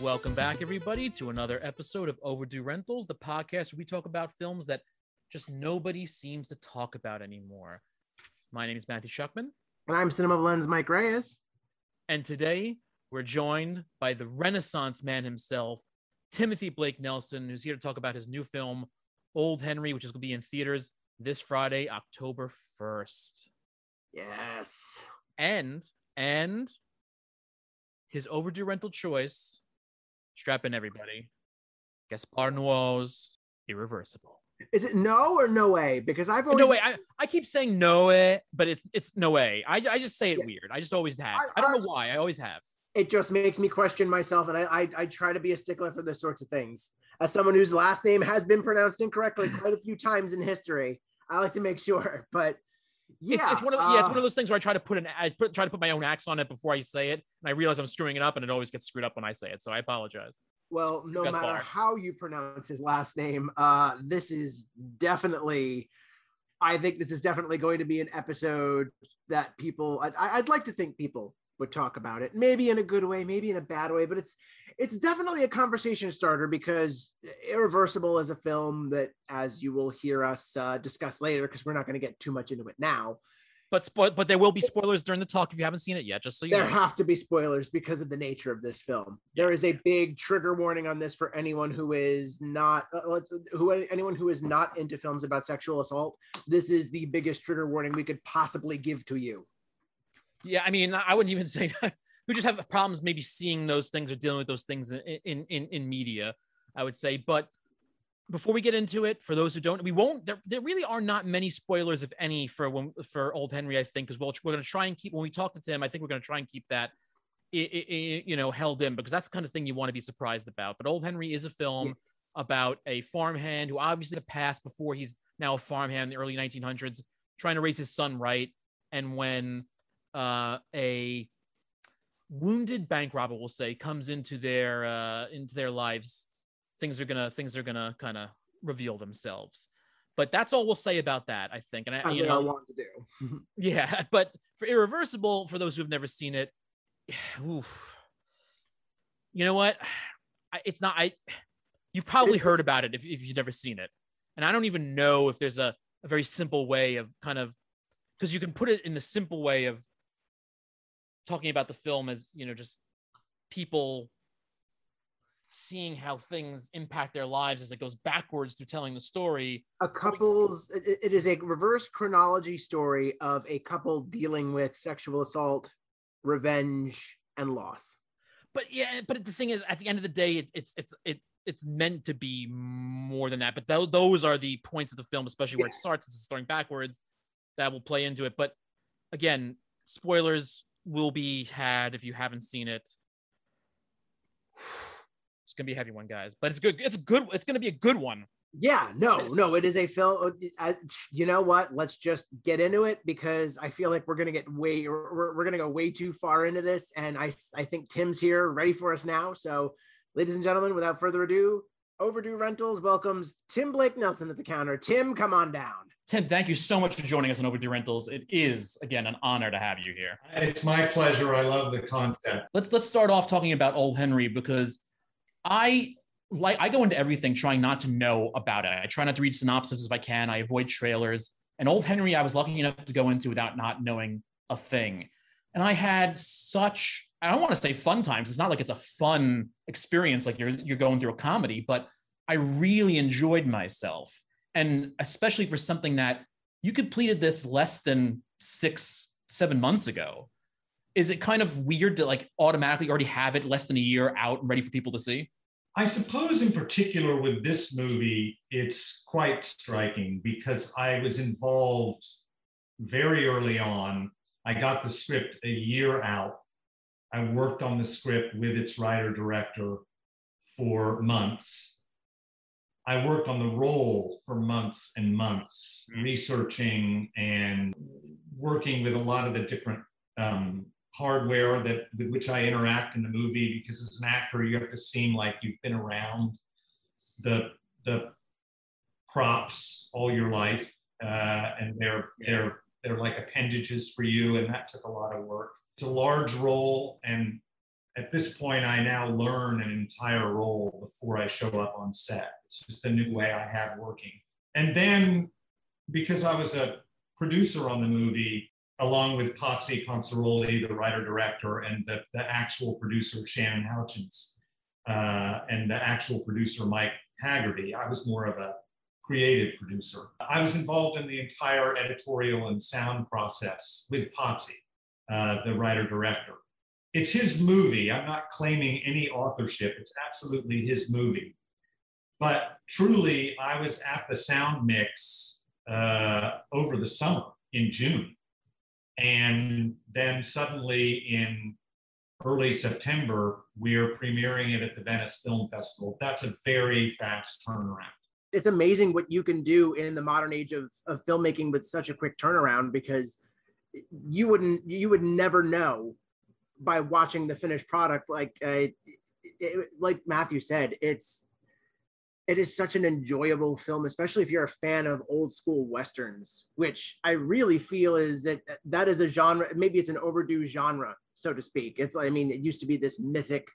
Welcome back, everybody, to another episode of Overdue Rentals, the podcast where we talk about films that just nobody seems to talk about anymore. My name is Matthew Shuckman, And I'm CinemaBlend's Mike Reyes. and today we're joined by the Renaissance man himself, Timothy Blake Nelson, who's here to talk about his new film, Old Henry, which is going to be in theaters this Friday, October 1st. Yes. And, and his overdue rental choice, strap in everybody, Gaspar Noé's Irreversible. Is it no or no way? Because I've always No way. I, I keep saying Noe, but it's it's no way. I, I just say it Yeah. weird. I just always have. I- I, don't I- know why. I always have. it just makes me question myself, and I, I I try to be a stickler for this sorts of things. As someone whose last name has been pronounced incorrectly quite a few times in history, I like to make sure. But yeah, it's, it's one of the, yeah, it's uh, one of those things where I try to put an I put, try to put my own axe on it before I say it, and I realize I'm screwing it up, and it always gets screwed up when I say it. So I apologize. Well, no matter Bar. how you pronounce his last name, uh, this is definitely. I think this is definitely going to be an episode that people. I, I'd like to think people would talk about it, maybe in a good way, maybe in a bad way, but it's it's definitely a conversation starter because Irreversible is a film that, as you will hear us uh, discuss later, because we're not going to get too much into it now. But spo- but there will be spoilers during the talk if you haven't seen it yet. Just so you there know. have to be spoilers because of the nature of this film. There is a big trigger warning on this for anyone who is not uh, let's- who anyone who is not into films about sexual assault. This is the biggest trigger warning we could possibly give to you. Yeah, I mean, I wouldn't even say who just have problems maybe seeing those things or dealing with those things in in in, in media. I would say, but before we get into it, for those who don't, we won't. There, there really are not many spoilers, if any, for when for Old Henry. I think because we'll, we're going to try and keep when we talk to Tim. I think we're going to try and keep that, i- i- i- you know, held in because that's the kind of thing you want to be surprised about. But Old Henry is a film Yeah. about a farmhand who obviously a past before he's now a farmhand in the early 1900s, trying to raise his son right, and when uh, a wounded bank robber we'll say comes into their uh, into their lives things are gonna things are gonna kind of reveal themselves. But that's all we'll say about that i think. And I, As you they all know want to do. yeah but for irreversible for those who've never seen it oof, you know what? I, it's not i you've probably It's- heard about it if, if you've never seen it. And i don't even know if there's a, a very simple way of kind of because you can put it in the simple way of talking about the film as you know just people seeing how things impact their lives as it goes backwards through telling the story A couple's it, it is a reverse chronology story of a couple dealing with sexual assault, revenge, and loss. but yeah but the thing is at the end of the day it, it's it's it it's meant to be more than that but tho- those are the points of the film especially where it Yeah. starts it's starting backwards that will play into it but again spoilers will be had if you haven't seen it it's gonna be a heavy one guys but it's good it's good it's gonna be a good one Yeah, no, no, it is a film. Uh, I, you know what? Let's just get into it because I feel like we're gonna get way, we're, we're gonna go way too far into this, and I, I think Tim's here, ready for us now. So, ladies and gentlemen, without further ado, Overdue Rentals welcomes Tim Blake Nelson at the counter. Tim, come on down. Tim thank you so much for joining us on overdue rentals. It is again an honor to have you here. It's my pleasure. I love the concept. let's let's start off talking about old henry because i like i go into everything trying not to know about it. I try not to read synopses if i can. I avoid trailers. And old henry i was lucky enough to go into without not knowing a thing. And i had such i don't want to say fun times. It's not like it's a fun experience like you're you're going through a comedy but i really enjoyed myself and especially for something that you completed this less than six seven months ago is it kind of weird to like automatically already have it less than a year out and ready for people to see I suppose, in particular, with this movie, it's quite striking because I was involved very early on. I got the script a year out. I worked on the script with its writer director for months. I worked on the role for months and months, Mm. researching and working with a lot of the different um, hardware that with which I interact in the movie. Because as an actor, you have to seem like you've been around the the props all your life, uh, and they're they're they're like appendages for you, and that took a lot of work. It's a large role, and at this point, I now learn an entire role before I show up on set. It's just a new way I have working. And then because I was a producer on the movie, along with Potsy Ponciroli, the writer director, and the, the actual producer, Shannon Houchins, uh, and the actual producer, Mike Haggerty. I was more of a creative producer. I was involved in the entire editorial and sound process with Potsy, uh, the writer director. It's his movie. I'm not claiming any authorship. It's absolutely his movie. But truly, I was at the sound mix uh, over the summer in June. And then suddenly in early September, we're premiering it at the Venice Film Festival. That's a very fast turnaround. It's amazing what you can do in the modern age of, of filmmaking with such a quick turnaround because you wouldn't you would never know by watching the finished product like uh, it, like Matthew said it's it is such an enjoyable film, especially if you're a fan of old school westerns, which I really feel is that that is a genre. Maybe it's an overdue genre, so to speak. It's, I mean, it used to be this mythic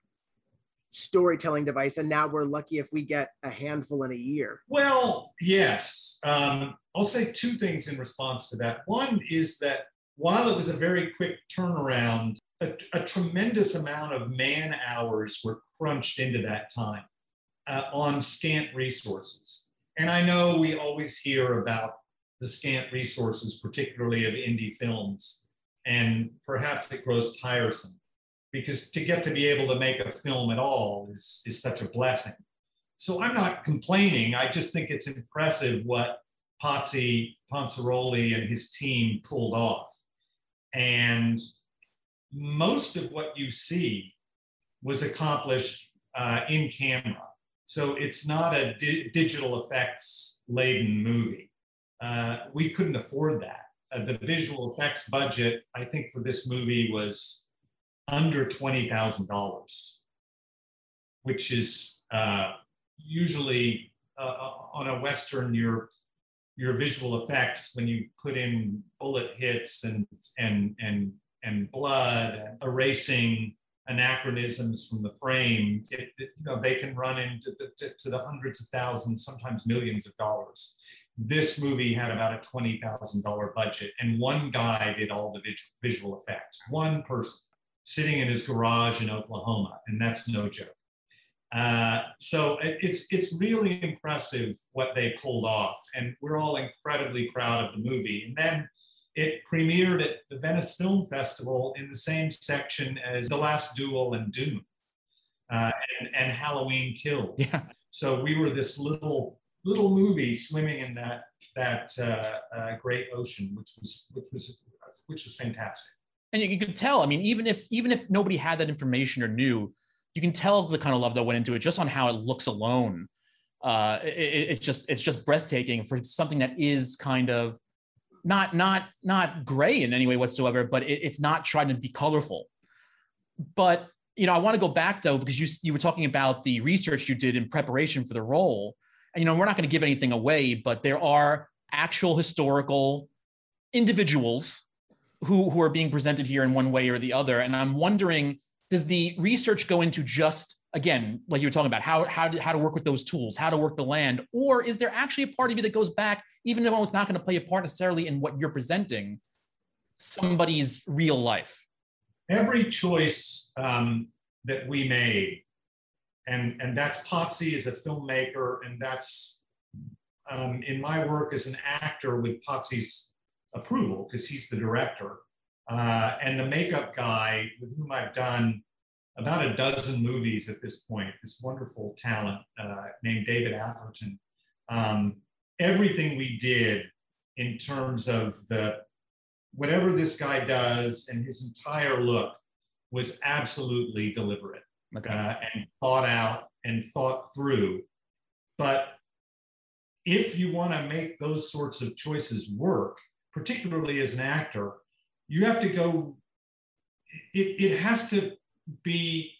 storytelling device, and now we're lucky if we get a handful in a year. Well, yes. Um, I'll say two things in response to that. One is that while it was a very quick turnaround, a, a tremendous amount of man hours were crunched into that time uh, on scant resources. And I know we always hear about the scant resources, particularly of indie films, and perhaps it grows tiresome because to get to be able to make a film at all is, is such a blessing. So I'm not complaining. I just think it's impressive what Potsy Ponciroli and his team pulled off. And most of what you see was accomplished uh, in camera. So it's not a di- digital effects laden movie. Uh, we couldn't afford that. Uh, the visual effects budget, I think, for this movie was under $20,000, which is uh, usually uh, on a Western, your, your visual effects, when you put in bullet hits and, and, and, and blood, erasing anachronisms from the frame, it, it, you know, they can run into the, to, to, the hundreds of thousands, sometimes millions of dollars. This movie had about a $20,000 budget, and one guy did all the visual effects. One person sitting in his garage in Oklahoma, and that's no joke. Uh, so it, it's it's really impressive what they pulled off, and we're all incredibly proud of the movie. And then it premiered at the Venice Film Festival in the same section as The Last Duel and Dune uh, and, and, Halloween Kills. Yeah. So we were this little little movie swimming in that that uh, uh, great ocean, which was which was which was fantastic. And you, you could tell. I mean, even if even if nobody had that information or knew, you can tell the kind of love that went into it just on how it looks alone. Uh, it, it's just it's just breathtaking for something that is kind of not not not gray in any way whatsoever, but it, it's not trying to be colorful. But you know, I want to go back though because you you were talking about the research you did in preparation for the role, and you know, we're not going to give anything away, but there are actual historical individuals who who are being presented here in one way or the other, and I'm wondering, does the research go into just again, like you were talking about, how how to, how to work with those tools, how to work the land, or is there actually a part of you that goes back, even though it's not going to play a part necessarily in what you're presenting, somebody's real life? Every choice um, that we made, and and that's Potsy as a filmmaker, and that's um, in my work as an actor with Potsy's approval because he's the director, uh, and the makeup guy with whom I've done about a dozen movies at this point, this wonderful talent uh, named David Atherton. Um, everything we did in terms of the whatever this guy does and his entire look was absolutely deliberate okay. uh, and thought out and thought through. But if you want to make those sorts of choices work, particularly as an actor, you have to go, it, it has to be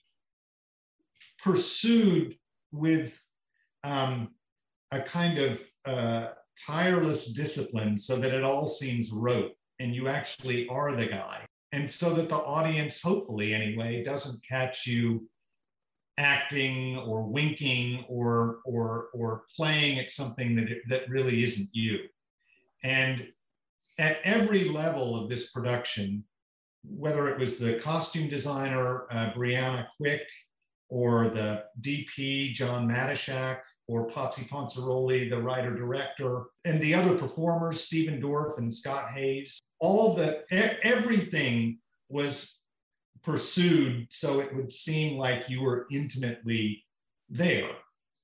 pursued with um, a kind of uh, tireless discipline so that it all seems rote and you actually are the guy. and so that the audience, hopefully anyway, doesn't catch you acting or winking or or or playing at something that that really isn't you. And at every level of this production, whether it was the costume designer uh, Brianna Quick or the DP John Matysiak or Potsy Ponciroli, the writer director, and the other performers, Stephen Dorff and Scott Haze. all the everything was pursued so it would seem like you were intimately there.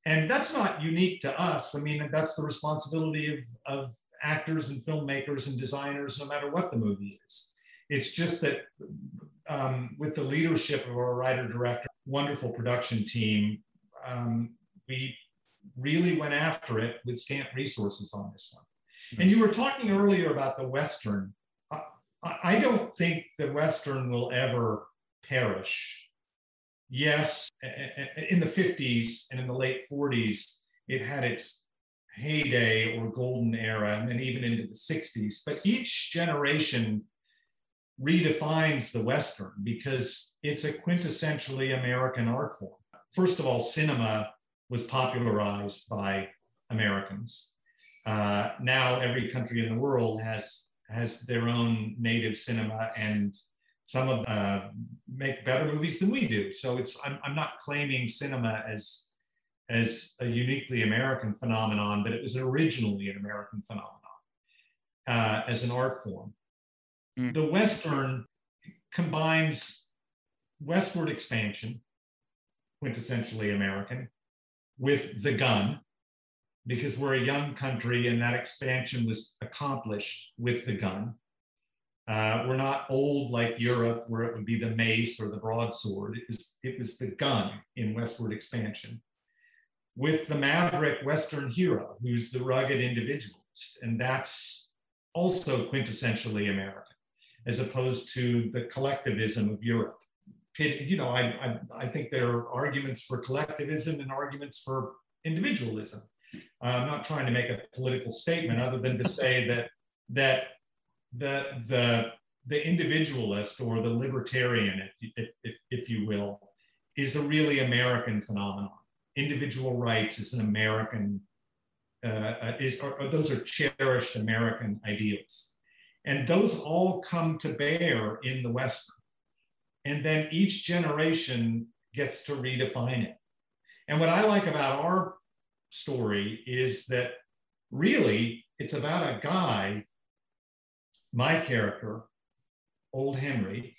And that's not unique to us. I mean, that's the responsibility of, of actors and filmmakers and designers, no matter what the movie is. It's just that um, with the leadership of our writer director, wonderful production team, um, we really went after it with scant resources on this one. And you were talking earlier about the Western. I, I don't think the Western will ever perish. Yes, in the 50s and in the late 40s, it had its heyday or golden era, and then even into the 60s. But each generation redefines the Western because it's a quintessentially American art form. First of all, cinema was popularized by Americans. Uh, now every country in the world has has their own native cinema, and some of uh, make better movies than we do. So it's I'm, I'm not claiming cinema as as a uniquely American phenomenon, but it was originally an American phenomenon uh, as an art form. Mm. The Western combines westward expansion, quintessentially American, with the gun, because we're a young country and that expansion was accomplished with the gun. Uh, we're not old like Europe, where it would be the mace or the broadsword. It was, it was the gun in westward expansion with the maverick Western hero, who's the rugged individualist. And that's also quintessentially American, as opposed to the collectivism of Europe. You know, I, I, I think there are arguments for collectivism and arguments for individualism. I'm not trying to make a political statement other than to say that, that the, the, the individualist or the libertarian, if, if, if, if you will, is a really American phenomenon individual rights is an American, uh, uh, is, or, or those are cherished American ideals. And those all come to bear in the Western. And then each generation gets to redefine it. And what I like about our story is that really it's about a guy, my character, Old Henry,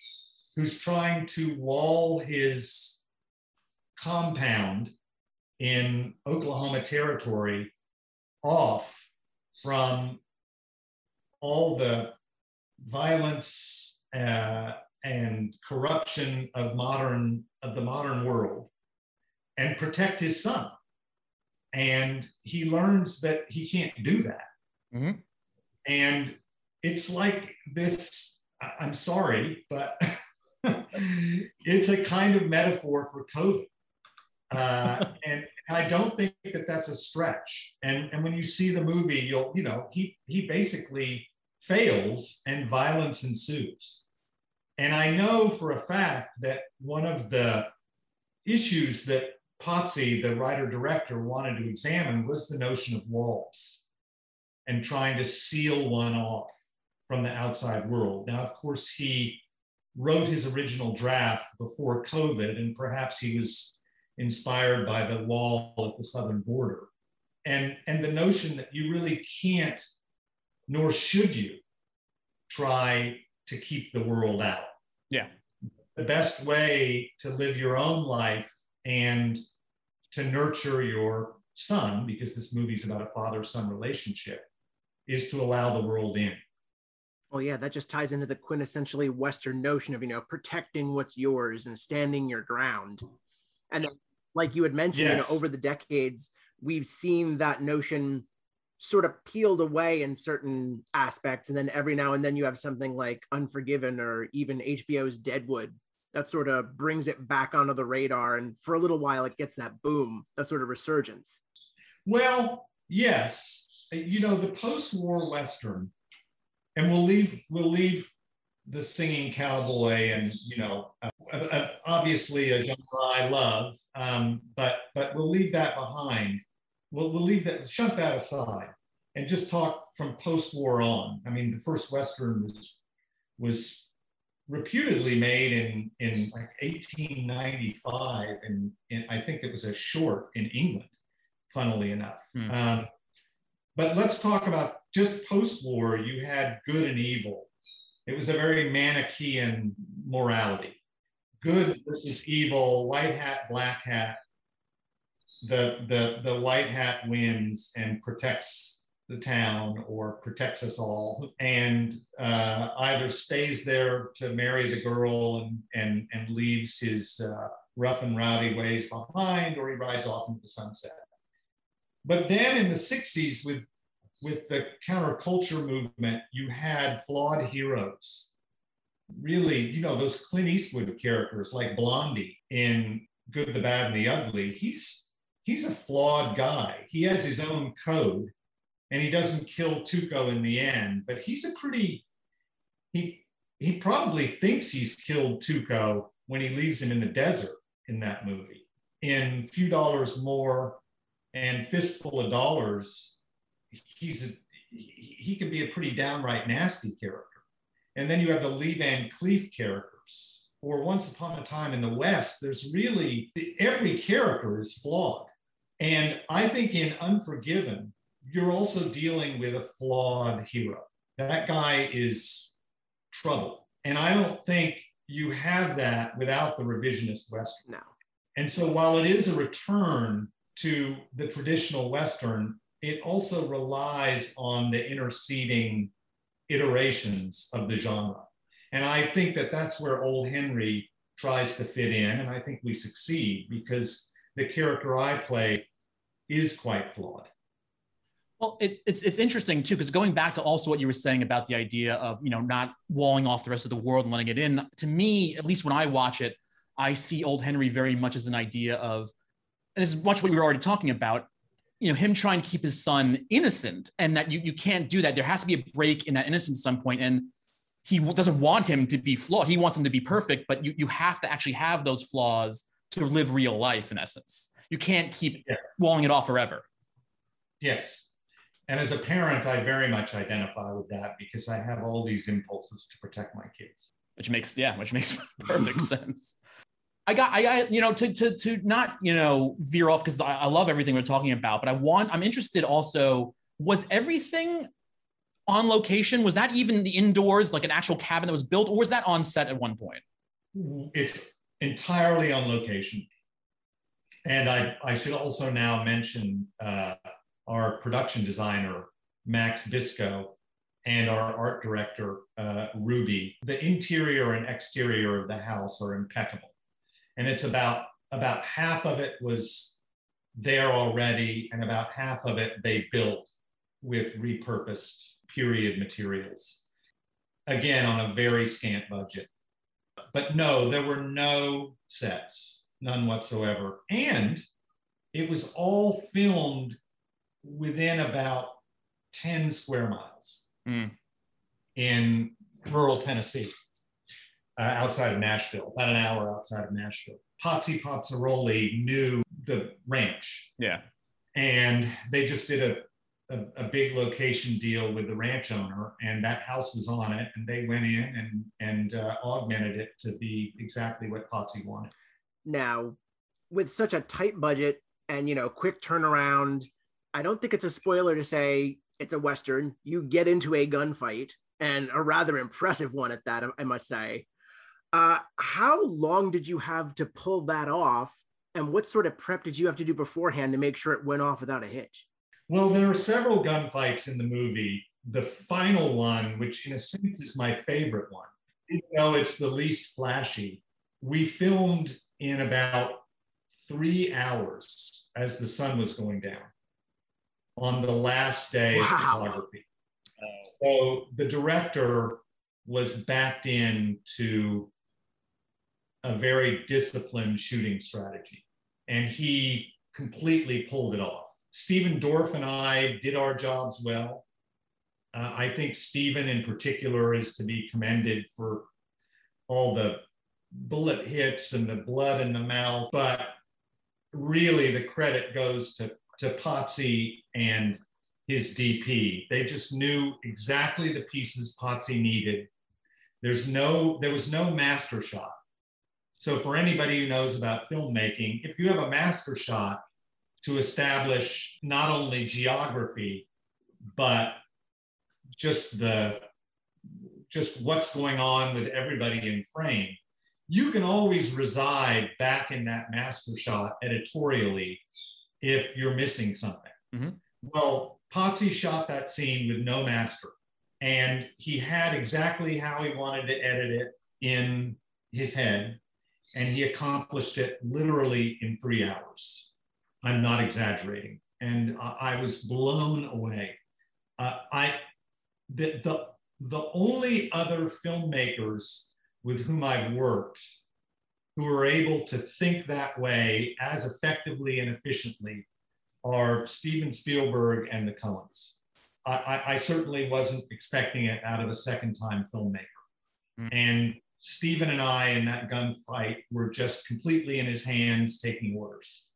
who's trying to wall his compound in Oklahoma Territory off from all the violence uh, and corruption of modern of the modern world and protect his son and he learns that he can't do that mm-hmm. and it's like this i'm sorry but it's a kind of metaphor for covid uh, and I don't think that that's a stretch. And, and when you see the movie, you'll, you know, he, he basically fails and violence ensues. And I know for a fact that one of the issues that Potsy, the writer director, wanted to examine was the notion of walls and trying to seal one off from the outside world. Now, of course, he wrote his original draft before COVID, and perhaps he was inspired by the wall at the southern border. And, and the notion that you really can't, nor should you, try to keep the world out. Yeah. The best way to live your own life and to nurture your son, because this movie's about a father son relationship, is to allow the world in. Well, yeah, that just ties into the quintessentially Western notion of, you know, protecting what's yours and standing your ground. And then, like you had mentioned, yes. you know, over the decades, we've seen that notion sort of peeled away in certain aspects. And then every now and then you have something like Unforgiven or even HBO's Deadwood that sort of brings it back onto the radar. And for a little while, it gets that boom, that sort of resurgence. Well, yes. You know, the post war Western, and we'll leave, we'll leave the singing cowboy and you know uh, uh, obviously a genre I love, um, but but we'll leave that behind. We'll we'll leave that shunt that aside and just talk from post-war on. I mean, the first western was was reputedly made in in like 1895, and, and I think it was a short in England. Funnily enough, hmm. um, but let's talk about just post-war. You had good and evil it was a very Manichaean morality good versus evil, white hat, black hat. The, the, the white hat wins and protects the town or protects us all and uh, either stays there to marry the girl and, and, and leaves his uh, rough and rowdy ways behind or he rides off into the sunset. But then in the 60s, with with the counterculture movement, you had flawed heroes. Really, you know, those Clint Eastwood characters like Blondie in Good, the Bad, and the Ugly. He's he's a flawed guy. He has his own code, and he doesn't kill Tuco in the end. But he's a pretty he he probably thinks he's killed Tuco when he leaves him in the desert in that movie. In Few Dollars More and Fistful of Dollars, he's a, he, he can be a pretty downright nasty character. And then you have the Lee Van Cleef characters. Or Once Upon a Time in the West, there's really every character is flawed. And I think in Unforgiven, you're also dealing with a flawed hero. That guy is trouble. And I don't think you have that without the revisionist Western. No. And so while it is a return to the traditional Western, it also relies on the interceding iterations of the genre. And I think that that's where Old Henry tries to fit in. And I think we succeed because the character I play is quite flawed. Well, it, it's it's interesting too because going back to also what you were saying about the idea of you know not walling off the rest of the world and letting it in. To me, at least when I watch it, I see Old Henry very much as an idea of, and this is much what we were already talking about you know him trying to keep his son innocent and that you, you can't do that there has to be a break in that innocence at some point and he doesn't want him to be flawed he wants him to be perfect but you, you have to actually have those flaws to live real life in essence you can't keep yeah. walling it off forever yes and as a parent i very much identify with that because i have all these impulses to protect my kids which makes yeah which makes perfect sense I got, I got, you know, to to to not, you know, veer off because I, I love everything we're talking about, but I want, I'm interested also. Was everything on location? Was that even the indoors, like an actual cabin that was built, or was that on set at one point? It's entirely on location. And I, I should also now mention uh, our production designer, Max Bisco, and our art director, uh, Ruby. The interior and exterior of the house are impeccable and it's about about half of it was there already and about half of it they built with repurposed period materials again on a very scant budget but no there were no sets none whatsoever and it was all filmed within about 10 square miles mm. in rural tennessee uh, outside of Nashville, about an hour outside of Nashville. Potsy Ponciroli knew the ranch. Yeah. And they just did a, a, a, big location deal with the ranch owner, and that house was on it. And they went in and, and uh, augmented it to be exactly what Potsy wanted. Now, with such a tight budget and, you know, quick turnaround, I don't think it's a spoiler to say it's a Western. You get into a gunfight and a rather impressive one at that, I must say. Uh, how long did you have to pull that off? And what sort of prep did you have to do beforehand to make sure it went off without a hitch? Well, there are several gunfights in the movie. The final one, which in a sense is my favorite one, even though it's the least flashy, we filmed in about three hours as the sun was going down on the last day wow. of photography. Uh, so the director was backed in to a very disciplined shooting strategy. And he completely pulled it off. Stephen Dorff and I did our jobs well. Uh, I think Stephen in particular is to be commended for all the bullet hits and the blood in the mouth, but really the credit goes to, to Potsy and his DP. They just knew exactly the pieces Potsy needed. There's no, there was no master shot. So for anybody who knows about filmmaking, if you have a master shot to establish not only geography, but just the just what's going on with everybody in frame, you can always reside back in that master shot editorially if you're missing something. Mm-hmm. Well, Potsy shot that scene with no master, and he had exactly how he wanted to edit it in his head, and he accomplished it literally in three hours. I'm not exaggerating, and I, I was blown away. Uh, I the, the the only other filmmakers with whom I've worked who are able to think that way as effectively and efficiently are Steven Spielberg and the Coens. I, I, I certainly wasn't expecting it out of a second time filmmaker. Mm. And Steven and I in that gunfight were just completely in his hands taking orders.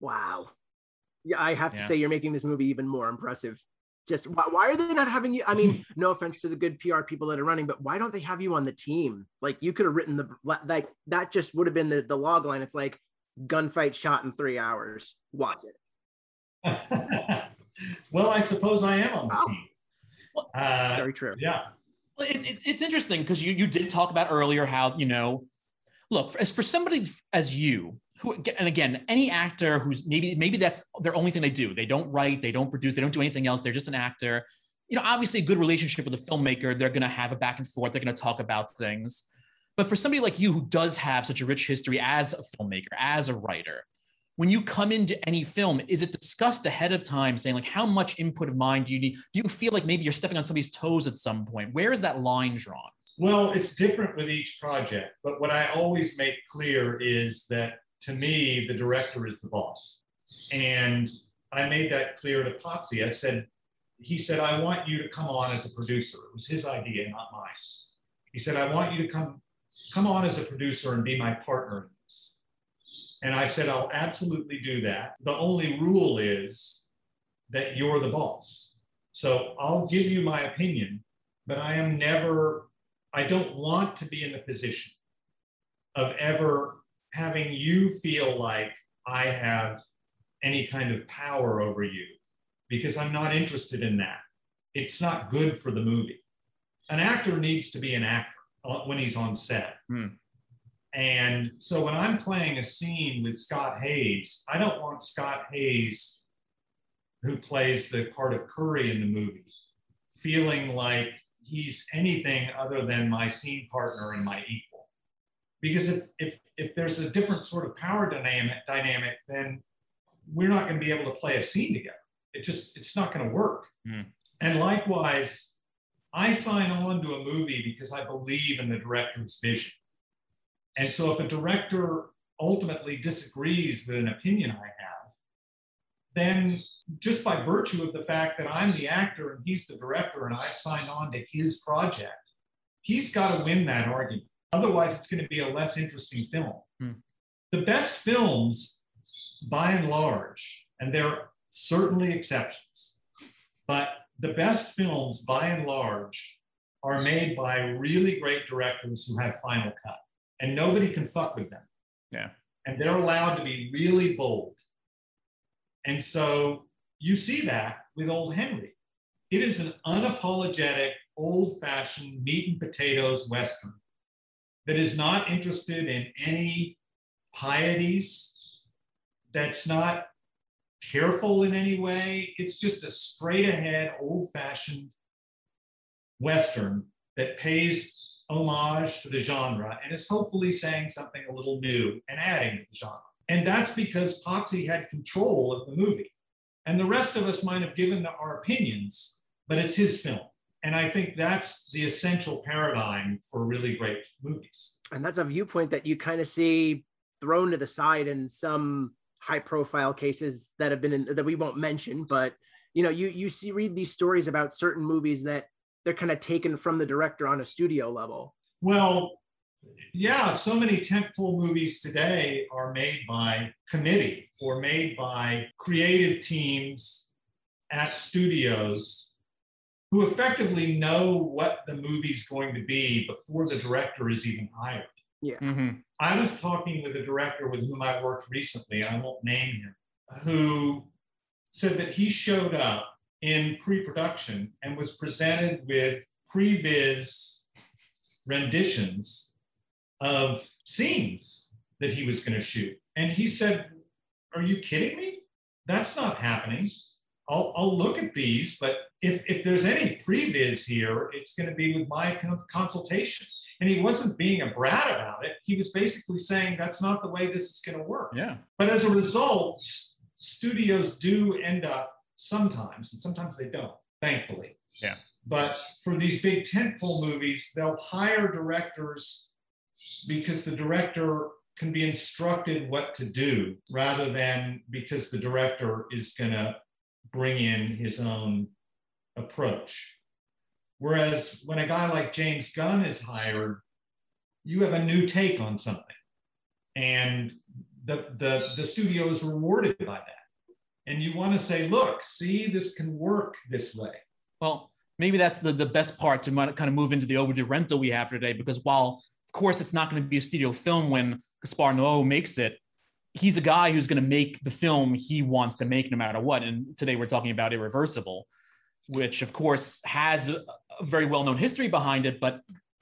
Wow. Yeah, I have to yeah. say you're making this movie even more impressive just why, why, are they not having you? I mean, no offense to the good PR people that are running, but why don't they have you on the team? Like you could have written the like that just would have been the, the log line. It's like gunfight shot in three hours. Watch it. well, I suppose I am on the oh. team. Uh, Very true. Yeah. Well, it's, it's, it's interesting because you, you did talk about earlier how, you know, look, as for somebody as you, who and again any actor who's maybe maybe that's their only thing they do. They don't write they don't produce they don't do anything else. They're just an actor. You know obviously a good relationship with a filmmaker they're going to have a back and forth they're going to talk about things. But for somebody like you who does have such a rich history as a filmmaker as a writer when you come into any film is it discussed ahead of time saying like how much input of mind do you need? Do you feel like maybe you're stepping on somebody's toes at some point? Where is that line drawn? Well it's different with each project but what i always make clear is that to me, the director is the boss. And I made that clear to Potsy. I said, he said, I want you to come on as a producer. It was his idea, not mine. He said, I want you to come, come on as a producer and be my partner in this. And I said, I'll absolutely do that. The only rule is that you're the boss. So I'll give you my opinion, but I am never, I don't want to be in the position of ever having you feel like I have any kind of power over you because I'm not interested in that. It's not good for the movie. An actor needs to be an actor uh, when he's on set. Hmm. And so when I'm playing a scene with Scott Haze, I don't want Scott Haze, who plays the part of Curry in the movie, feeling like he's anything other than my scene partner and my equal. Because if, if if there's a different sort of power dynamic, dynamic, then we're not going to be able to play a scene together. It just it's not going to work. Mm. And likewise, I sign on to a movie because I believe in the director's vision. And so if a director ultimately disagrees with an opinion I have, then just by virtue of the fact that I'm the actor and he's the director and I've signed on to his project, he's got to win that argument. Otherwise, it's going to be a less interesting film. Hmm. The best films, by and large, and there are certainly exceptions, but the best films, by and large, are made by really great directors who have final cut, and nobody can fuck with them. Yeah. And they're allowed to be really bold. And so you see that with Old Henry. It is an unapologetic, old fashioned meat and potatoes Western that is not interested in any pieties, that's not careful in any way. It's just a straight ahead, old fashioned Western that pays homage to the genre and is hopefully saying something a little new and adding to the genre. And that's because Potsy had control of the movie. And the rest of us might have given our opinions, but it's his film. And I think that's the essential paradigm for really great movies. And that's a viewpoint that you kind of see thrown to the side in some high profile cases that have been in, that we won't mention, but you know you you see read these stories about certain movies that they're kind of taken from the director on a studio level Well, yeah, so many tentpole movies today are made by committee or made by creative teams at studios who effectively know what the movie's going to be before the director is even hired. Mhm. I was talking with a director with whom I worked recently, I won't name him, who said that he showed up in pre-production and was presented with previs renditions of scenes that he was going to shoot. And he said, Are you kidding me? That's not happening. I'll, I'll look at these, but if, if there's any previs here, it's going to be with my con- consultation. And he wasn't being a brat about it. He was basically saying that's not the way this is going to work. Yeah. But as a result, studios do end up sometimes, and sometimes they don't, thankfully. Yeah. But for these big tentpole movies, they'll hire directors because the director can be instructed what to do rather than because the director is going to bring in his own approach. Whereas when a guy like James Gunn is hired, you have a new take on something. And the, the, the studio is rewarded by that. And you want to say, look, see, this can work this way. Well, maybe that's the, the best part to kind of move into the overdue rental we have today, because while of course it's not going to be a studio film when Gaspar Noé makes it, he's a guy who's going to make the film he wants to make no matter what. And today we're talking about Irreversible, which of course has a, very well-known history behind it, but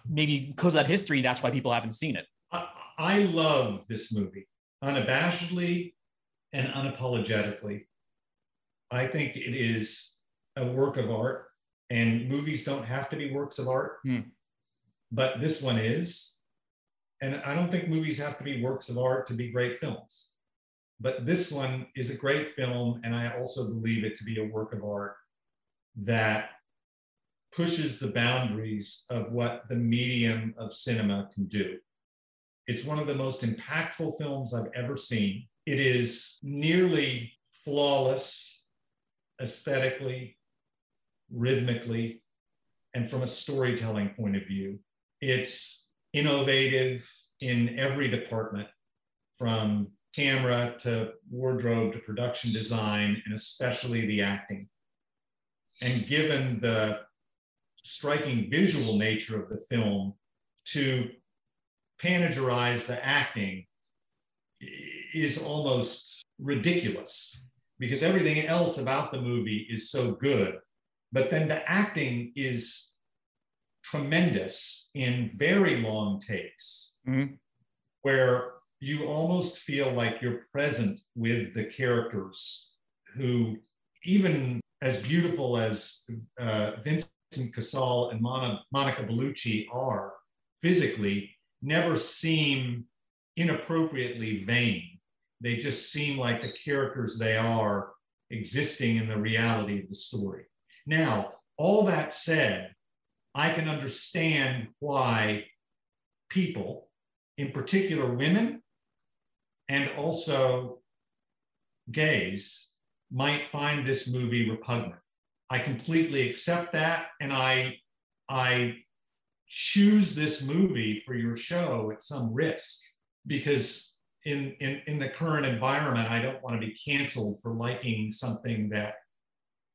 maybe because of that history, that's why people haven't seen it. I, I love this movie unabashedly and unapologetically. I think it is a work of art, and movies don't have to be works of art, Hmm. but this one is. And I don't think movies have to be works of art to be great films. But this one is a great film, and I also believe it to be a work of art that pushes the boundaries of what the medium of cinema can do. It's one of the most impactful films I've ever seen. It is nearly flawless aesthetically, rhythmically, and from a storytelling point of view. It's innovative in every department, from camera to wardrobe to production design, and especially the acting. And given the striking visual nature of the film, to panegyrize the acting is almost ridiculous because everything else about the movie is so good. But then the acting is tremendous in very long takes Mhm. where you almost feel like you're present with the characters who, even as beautiful as uh, Vincent Cassel and Mona, Monica Bellucci are physically, never seem inappropriately vain. They just seem like the characters they are existing in the reality of the story. Now, all that said, I can understand why people, in particular women, and also gays, might find this movie repugnant. I completely accept that, and I, I choose this movie for your show at some risk because in, in, in the current environment, I don't want to be canceled for liking something that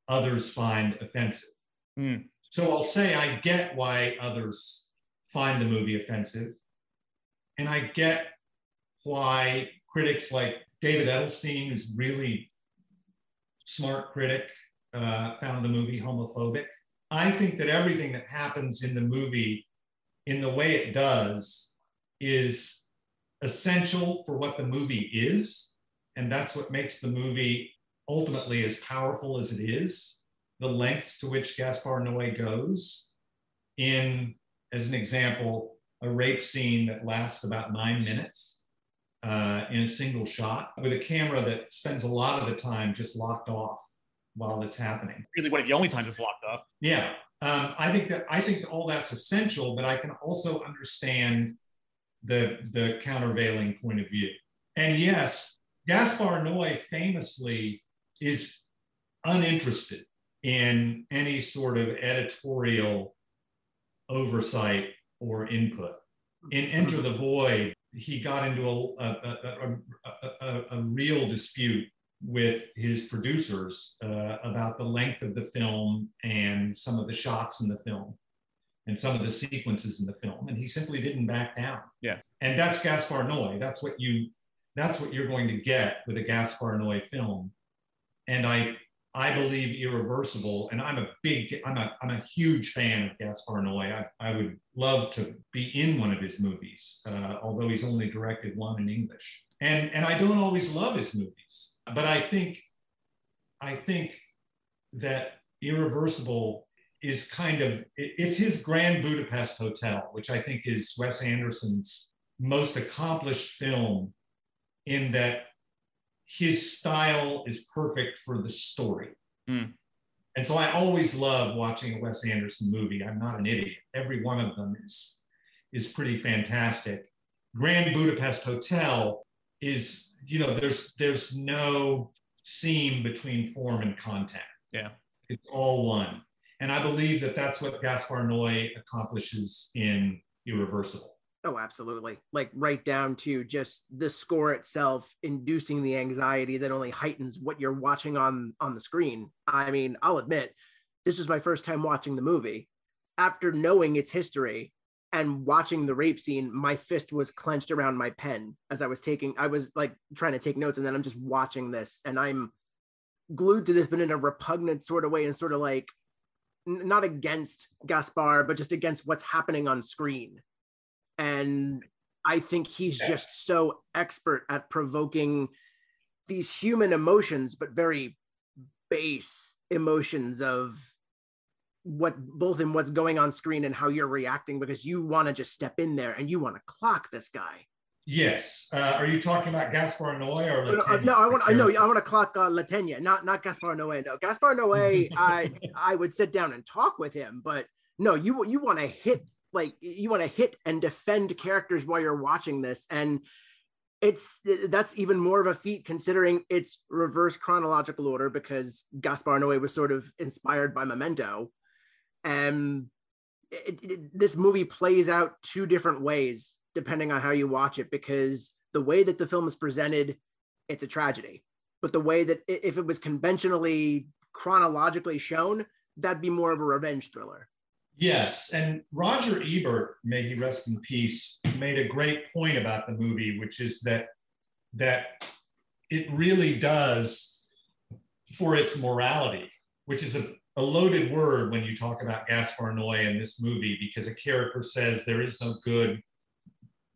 others find offensive. Hmm. So I'll say I get why others find the movie offensive. And I get why critics like David Edelstein, who's really smart critic, uh, found the movie homophobic. I think that everything that happens in the movie, in the way it does, is essential for what the movie is. And that's what makes the movie ultimately as powerful as it is. The lengths to which Gaspar Noé goes in, as an example, a rape scene that lasts about nine minutes uh, in a single shot with a camera that spends a lot of the time just locked off while it's happening. Really, one of the only times it's locked off. Yeah, um, I think that I think all that's essential, but I can also understand the the countervailing point of view. And yes, Gaspar Noé famously is uninterested in any sort of editorial oversight or input. In Enter the Void, he got into a, a, a, a real dispute with his producers uh, about the length of the film and some of the shots in the film and some of the sequences in the film. And he simply didn't back down. Yeah. And that's gaspar noé. That's what you that's what you're going to get with a gaspar noé film. And i i believe irreversible and i'm a big i'm a i'm a huge fan of gaspar noé. I, I would love to be in one of his movies uh, although he's only directed one in english. And and i don't always love his movies but i think i think that irreversible is kind of it's his Grand Budapest Hotel, which I think is Wes Anderson's most accomplished film in that his style is perfect for the story. Mm. And so I always love watching a Wes Anderson movie. I'm not an idiot. Every one of them is is pretty fantastic. Grand Budapest Hotel is, you know, there's there's no seam between form and content. Yeah. It's all one. And I believe that that's what Gaspar Noé accomplishes in Irreversible. Oh, absolutely. Like right down to just the score itself inducing the anxiety that only heightens what you're watching on on the screen. I mean, I'll admit, this was my first time watching the movie. After knowing its history and watching the rape scene, my fist was clenched around my pen as I was taking I was like trying to take notes and then I'm just watching this and I'm glued to this but in a repugnant sort of way and sort of like not against Gaspar, but just against what's happening on screen. And I think he's just so expert at provoking these human emotions, but very base emotions of what both in what's going on screen and how you're reacting because you want to just step in there and you want to clock this guy. Yes. Uh, are you talking about Gaspar Noé or uh, no, I want. I know. I want to clock uh, Le Tenia, not not Gaspar Noé. No, Gaspar Noé. I I would sit down and talk with him, but no, you you want to hit like you want to hit and defend characters while you're watching this, and it's that's even more of a feat considering it's reverse chronological order because Gaspar Noé was sort of inspired by Memento, and it, it, this movie plays out two different ways depending on how you watch it, because the way that the film is presented, it's a tragedy. But the way that if it was conventionally chronologically shown, that'd be more of a revenge thriller. Yes, and Roger Ebert, may he rest in peace, made a great point about the movie, which is that that it really does for its morality, which is a, a loaded word when you talk about Gaspar Noé in this movie, because a character says there is no good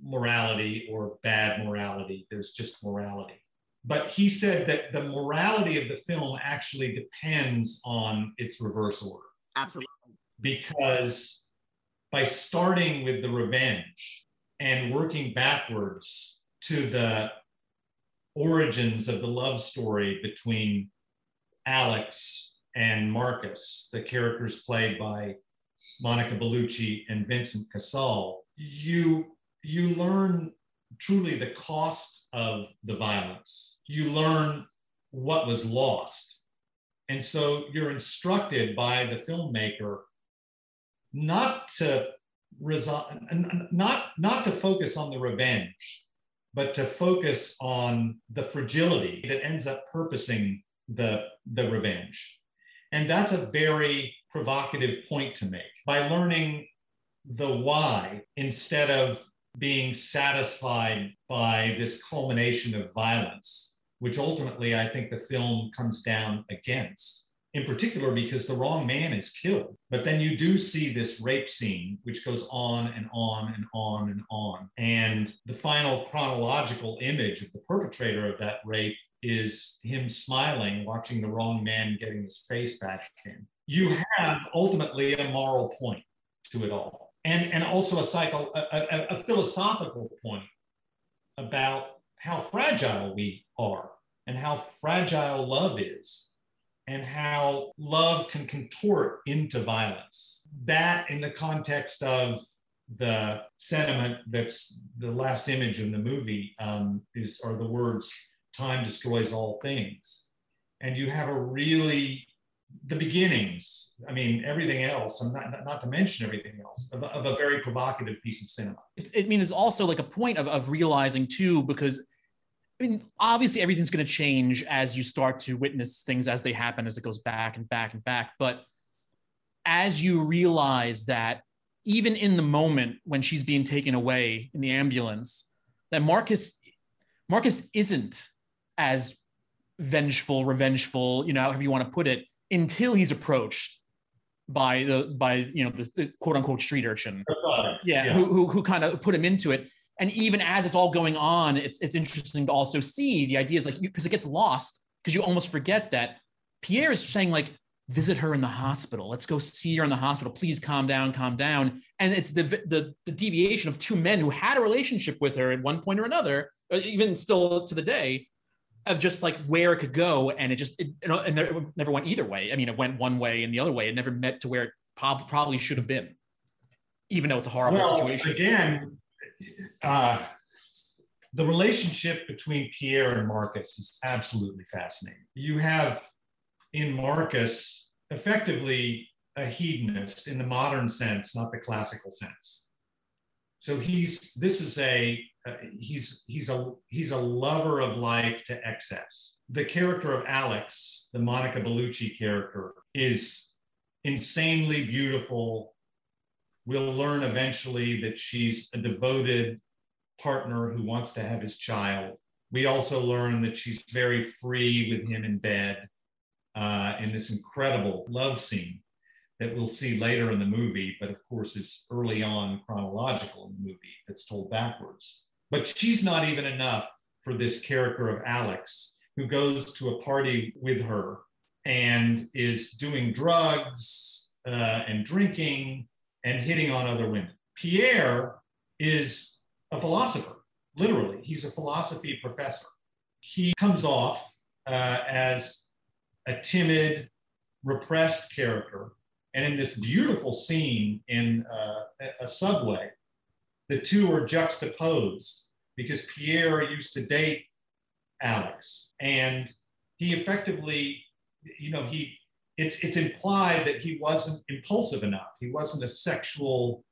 morality or bad morality. There's just morality. But he said that the morality of the film actually depends on its reverse order. Absolutely. Because by starting with the revenge and working backwards to the origins of the love story between Alex and Marcus, the characters played by Monica Bellucci and Vincent Cassel, you you learn truly the cost of the violence. You learn what was lost. And so you're instructed by the filmmaker not to resolve, not, not to focus on the revenge, but to focus on the fragility that ends up purposing the, the revenge. And that's a very provocative point to make. By learning the why instead of being satisfied by this culmination of violence, which ultimately I think the film comes down against, in particular because the wrong man is killed. But then you do see this rape scene, which goes on and on and on and on. And the final chronological image of the perpetrator of that rape is him smiling, watching the wrong man getting his face bashed in. You have ultimately a moral point to it all and, and also a, psycho, a, a, a philosophical point about how fragile we are and how fragile love is and how love can contort into violence. That, in the context of the sentiment that's the last image in the movie, um, is are the words "time destroys all things," and you have a really the beginnings. I mean, everything else, and not, not to mention everything else, of, of a very provocative piece of cinema. It's, I mean, there's also like a point of, of realizing too, because I mean, obviously everything's going to change as you start to witness things as they happen, as it goes back and back and back. But as you realize that even in the moment when she's being taken away in the ambulance, that Marcus Marcus isn't as vengeful, revengeful, you know, however you want to put it, until he's approached by the by you know the, the quote unquote street urchin. Yeah, yeah, who who, who kind of put him into it. And even as it's all going on, it's it's interesting to also see the ideas like because it gets lost because you almost forget that Pierre is saying like visit her in the hospital. Let's go see her in the hospital. Please calm down, calm down. And it's the, the, the deviation of two men who had a relationship with her at one point or another, or even still to the day, of just like where it could go. And it just, it, it never went either way. I mean, it went one way and the other way. It never met to where it prob- probably should have been, even though it's a horrible well, situation. Again, uh, the relationship between Pierre and Marcus is absolutely fascinating. You have in Marcus effectively a hedonist in the modern sense, not the classical sense. So he's this is a uh, he's he's a he's a lover of life to excess. The character of Alex, the Monica Bellucci character, is insanely beautiful. We'll learn eventually that she's a devoted partner who wants to have his child. We also learn that she's very free with him in bed uh, in this incredible love scene that we'll see later in the movie, but of course is early on chronological in the movie that's told backwards. But she's not even enough for this character of Alex, who goes to a party with her and is doing drugs uh, and drinking and hitting on other women. Pierre is a philosopher, literally. He's a philosophy professor. He comes off uh, as a timid, repressed character. And in this beautiful scene in uh, a subway, the two are juxtaposed because Pierre used to date Alex. And he effectively, you know, he it's it's implied that he wasn't impulsive enough. He wasn't a sexual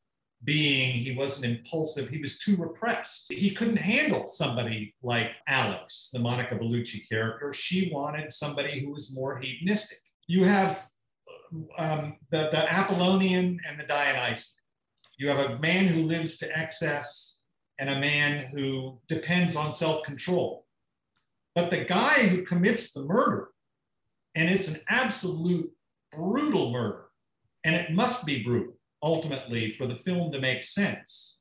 being. He wasn't impulsive. He was too repressed. He couldn't handle somebody like Alex, the Monica Bellucci character. She wanted somebody who was more hedonistic. You have um, the, the Apollonian and the Dionysian. You have a man who lives to excess and a man who depends on self control. But the guy who commits the murder, and it's an absolute brutal murder, and it must be brutal ultimately for the film to make sense.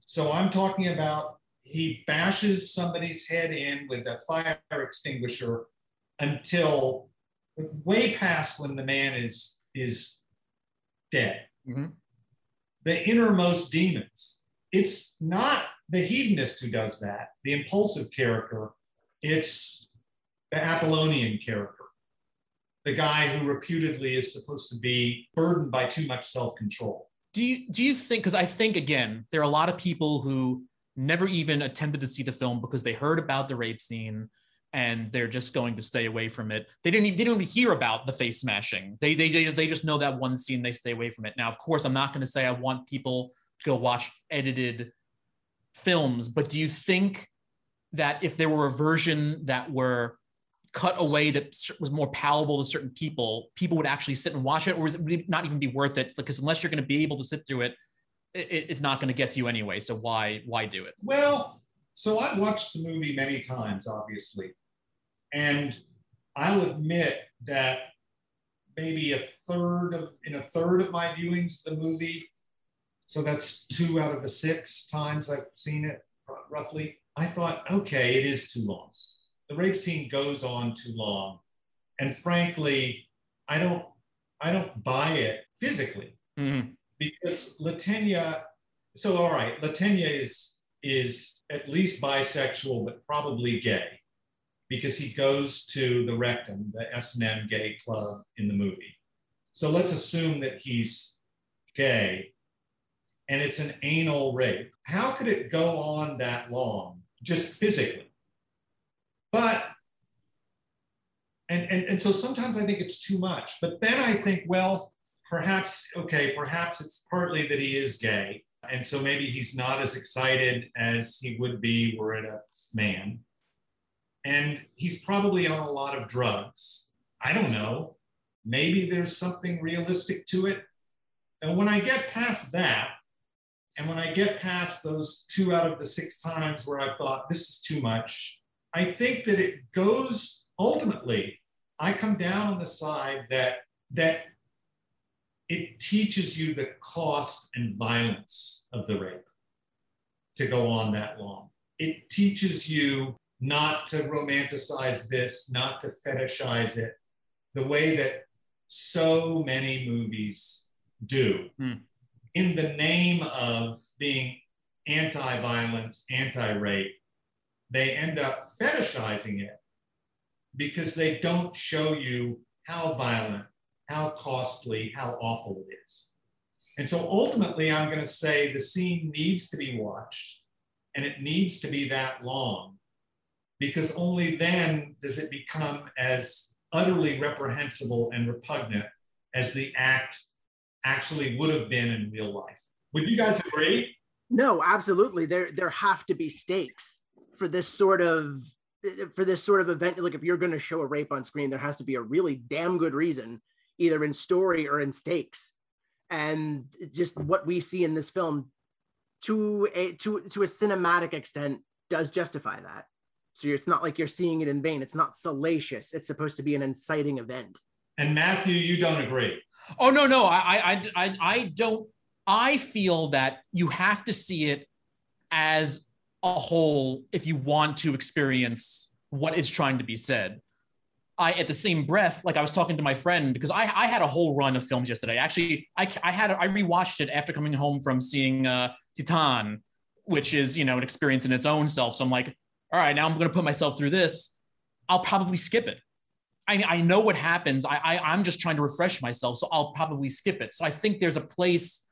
So I'm talking about he bashes somebody's head in with a fire extinguisher until way past when the man is is dead. Mm-hmm. The innermost demons. It's not the hedonist who does that, the impulsive character. It's the Apollonian character the guy who reputedly is supposed to be burdened by too much self-control. Do you do you think because I think again there are a lot of people who never even attempted to see the film because they heard about the rape scene and they're just going to stay away from it. They didn't even, they didn't even hear about the face smashing. They, they, they, they just know that one scene, they stay away from it. Now, of course, I'm not going to say I want people to go watch edited films, but do you think that if there were a version that were cut away that was more palatable to certain people, people would actually sit and watch it, or would it not even be worth it? Because unless you're going to be able to sit through it, it it's not going to get to you anyway. So why why do it? Well, so I've watched the movie many times, obviously, and I'll admit that maybe a third of in a third of my viewings the movie so that's two out of the six times i've seen it roughly i thought okay it is too long the rape scene goes on too long. And frankly, I don't I don't buy it physically mm-hmm. because Le Tenia. So all right, Le Tenia is is at least bisexual, but probably gay because he goes to the Rectum, the S&M gay club in the movie. So let's assume that he's gay and it's an anal rape. How could it go on that long just physically? But and and, and so sometimes I think it's too much. But then I think, well, perhaps, okay, perhaps it's partly that he is gay. And so maybe he's not as excited as he would be were it a man. And he's probably on a lot of drugs. I don't know. Maybe there's something realistic to it. And when I get past that, and when I get past those two out of the six times where I thought this is too much, I think that it goes ultimately, I come down on the side that that it teaches you the cost and violence of the rape to go on that long. It teaches you not to romanticize this, not to fetishize it, the way that so many movies do. Hmm. In the name of being anti violence, anti rape, they end up fetishizing it because they don't show you how violent, how costly, how awful it is. And so ultimately, I'm going to say the scene needs to be watched and it needs to be that long because only then does it become as utterly reprehensible and repugnant as the act actually would have been in real life. Would you guys agree? No, absolutely. There there have to be stakes for this sort of for this sort of event. Like if you're going to show a rape on screen, there has to be a really damn good reason, either in story or in stakes. And just what we see in this film, to a to to a cinematic extent, does justify that. So it's not like you're seeing it in vain. It's not salacious. It's supposed to be an inciting event. And Matthew, you don't agree? Oh no, no, I I I, I don't. I feel that you have to see it as a whole if you want to experience what is trying to be said. I, at the same breath, like I was talking to my friend because I, I had a whole run of films yesterday. Actually, I, I had I rewatched it after coming home from seeing uh, Titane, which is you know an experience in its own self. So I'm like, all right, now I'm going to put myself through this. I'll probably skip it. I, I know what happens. I, I I'm just trying to refresh myself, so I'll probably skip it. So I think there's a place.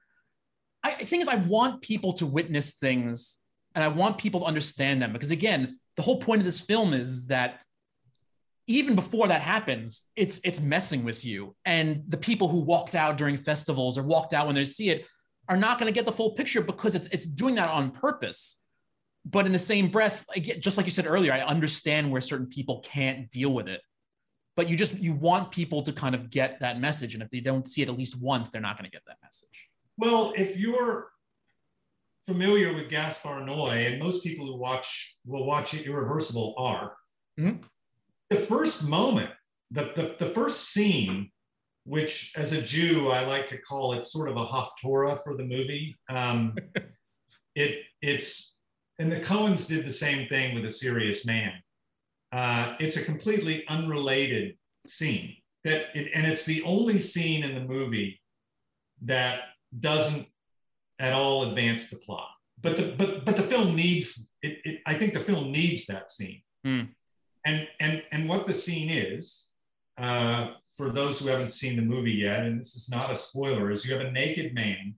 I, the thing is, I want people to witness things, and I want people to understand them because again, the whole point of this film is that even before that happens, it's it's messing with you. And the people who walked out during festivals or walked out when they see it are not going to get the full picture because it's it's doing that on purpose but in the same breath, again, just like you said earlier, I understand where certain people can't deal with it. But you just you want people to kind of get that message, and if they don't see it at least once, they're not going to get that message. Well, if you're familiar with Gaspar Noé, and most people who watch will watch it Irreversible are, mm-hmm. the first moment, the, the the first scene, which as a Jew I like to call it sort of a haftorah for the movie. Um, it it's and the Coens did the same thing with A Serious Man. Uh, it's a completely unrelated scene that, it, and it's the only scene in the movie that doesn't at all advance the plot. But the but but the film needs it. it I think the film needs that scene. Mm. And and and what the scene is, uh, for those who haven't seen the movie yet, and this is not a spoiler, is you have a naked man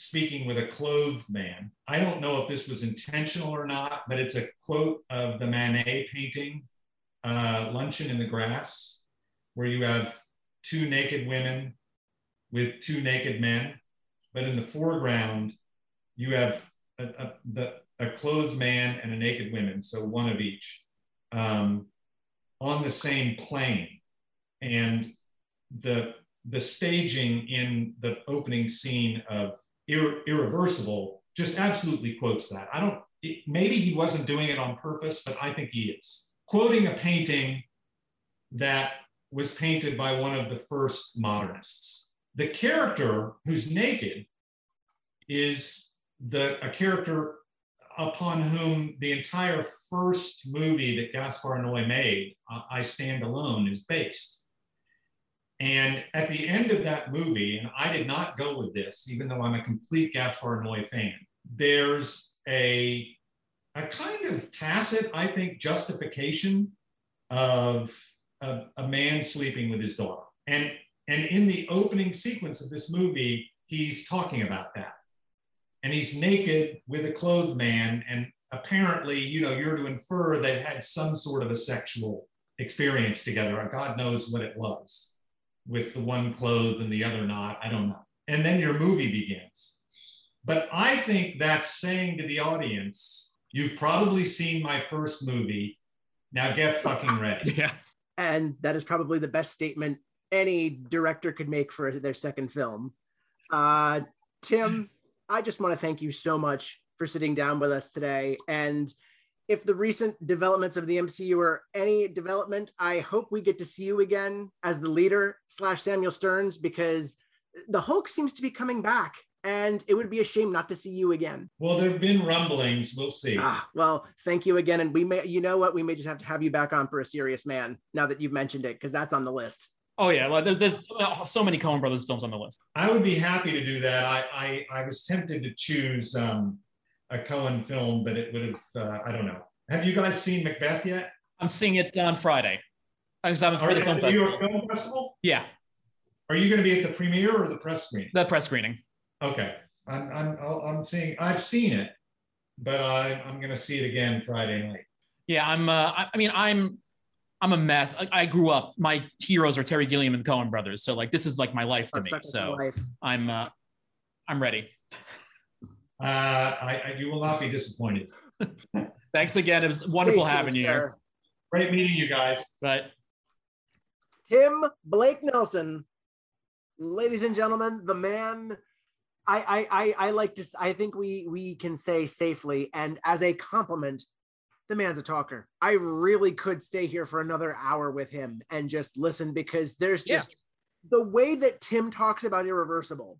speaking with a clothed man. I don't know if this was intentional or not, but it's a quote of the Manet painting, uh, Luncheon in the Grass, where you have two naked women with two naked men. But in the foreground, you have a, a, the, a clothed man and a naked woman, so one of each, um, on the same plane. And the, the staging in the opening scene of Ir- irreversible just absolutely quotes that. I don't, it, maybe he wasn't doing it on purpose, but I think he is. Quoting a painting that was painted by one of the first modernists. The character who's naked is the, a character upon whom the entire first movie that Gaspar Noé made, uh, I Stand Alone, is based. And at the end of that movie, and I did not go with this, even though I'm a complete Gaspar Noé fan, there's a, a kind of tacit, I think, justification of a, a man sleeping with his daughter. And, and in the opening sequence of this movie, he's talking about that. And he's naked with a clothed man. And apparently, you know, you're to infer they've had some sort of a sexual experience together. God knows what it was with the one clothed and the other not. I don't know. And then your movie begins. But I think that's saying to the audience, you've probably seen my first movie. Now get fucking ready. Yeah. and that is probably the best statement any director could make for their second film. Uh, Tim, I just want to thank you so much for sitting down with us today. And if the recent developments of the MCU are any development, I hope we get to see you again as the leader slash Samuel Sterns because the Hulk seems to be coming back. And it would be a shame not to see you again. Well, there have been rumblings. We'll see. Ah, well, thank you again. And we may, you know what, we may just have to have you back on for a serious man now that you've mentioned it, because that's on the list. Oh yeah, well, there's, there's so many Coen Brothers films on the list. I would be happy to do that. I I, I was tempted to choose um, a Coen film, but it would have. Uh, I don't know. Have you guys seen Macbeth yet? I'm seeing it on Friday. I'm for Are the you film at the New York festival. Film Festival? Yeah, Are you going to be at the premiere or the press screening? the press screening. Okay, I'm I'm I'll- I'm seeing. I've seen it, but I I'm going to see it again Friday night. Yeah, I'm. Uh, I, I mean, I'm. I'm a mess. I, I grew up. My heroes are Terry Gilliam and Coen Brothers. So like, this is like my life to That me. So life. I'm. Uh, I'm ready. Uh, I, I you will not be disappointed. Thanks again. It was wonderful Stay safe, having you here. sir. Great meeting you guys. But Tim Blake Nelson, ladies and gentlemen, the man. I, I I I like to. I think we we can say safely, and as a compliment, the man's a talker. I really could stay here for another hour with him and just listen because there's Yeah. just the way that Tim talks about Irreversible.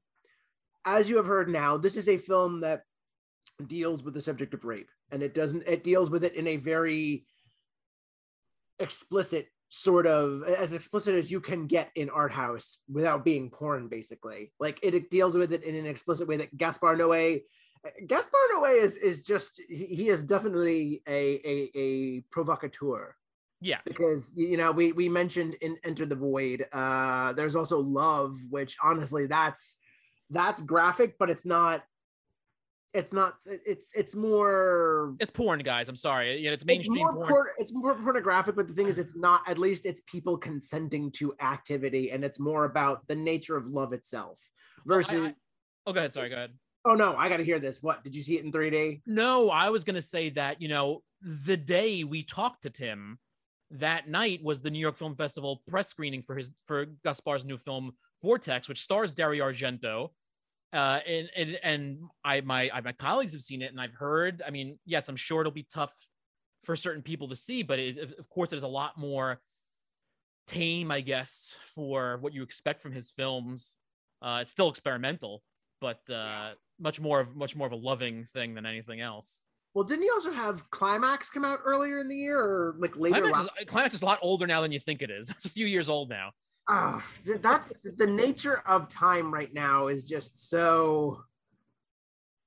As you have heard now, this is a film that deals with the subject of rape, and it doesn't. It deals with it in a very explicit sort of as explicit as you can get in art house without being porn basically like it, it deals with it in an explicit way that gaspar noé gaspar noé is is just he is definitely a a, a provocateur yeah, because you know we we mentioned in enter the void uh there's also love which honestly that's that's graphic but it's not it's not it's it's more it's porn, guys. I'm sorry. Yeah, it's it's mainstream more, porn. porn- it's more pornographic, but the thing is, it's not. At least it's people consenting to activity, and it's more about the nature of love itself. Well, I- Versus, I- oh, go ahead. Sorry. Go ahead. Oh no, I got to hear this. What did you see it in 3D? No, I was gonna say that you know the day we talked to Tim, that night was the New York Film Festival press screening for his for Gaspar's new film Vortex, which stars Dario Argento. Uh, and and and I my I, my colleagues have seen it, and I've heard. I mean, yes, I'm sure it'll be tough for certain people to see, but it, of- of course, it is a lot more tame, I guess, for what you expect from his films. Uh, it's still experimental, but uh, much more of much more of a loving thing than anything else. Well, didn't he also have Climax come out earlier in the year, or like later? Climax last- is, Climax is a lot older now than you think it is. It's a few years old now. Ah, that's the nature of time right now is just so.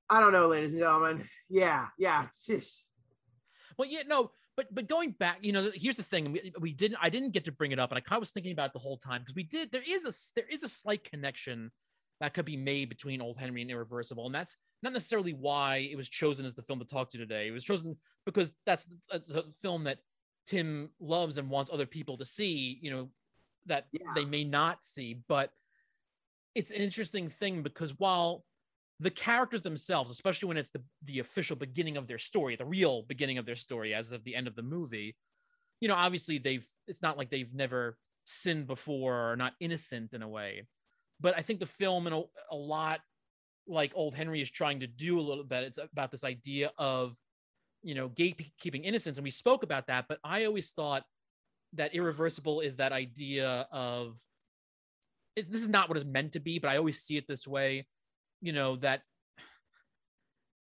I don't know, ladies and gentlemen. Yeah, yeah. Sheesh. Well, yeah, no, but but going back, you know, here's the thing: we, we didn't, I didn't get to bring it up, and I kind of was thinking about it the whole time because we did. There is a s- there is a slight connection that could be made between Old Henry and Irreversible, and that's not necessarily why it was chosen as the film to talk to today. It was chosen because that's, a uh, film that Tim loves and wants other people to see. You know, that Yeah. they may not see, but it's an interesting thing because while the characters themselves, especially when it's the the official beginning of their story, the real beginning of their story as of the end of the movie, you know, obviously they've it's not like they've never sinned before or not innocent in a way. But I think the film in a, lot like old Henry is trying to do a little bit, it's about this idea of, you know, gatekeeping innocence. And we spoke about that, but I always thought that irreversible is that idea of this is not what it's meant to be, but I always see it this way, you know, that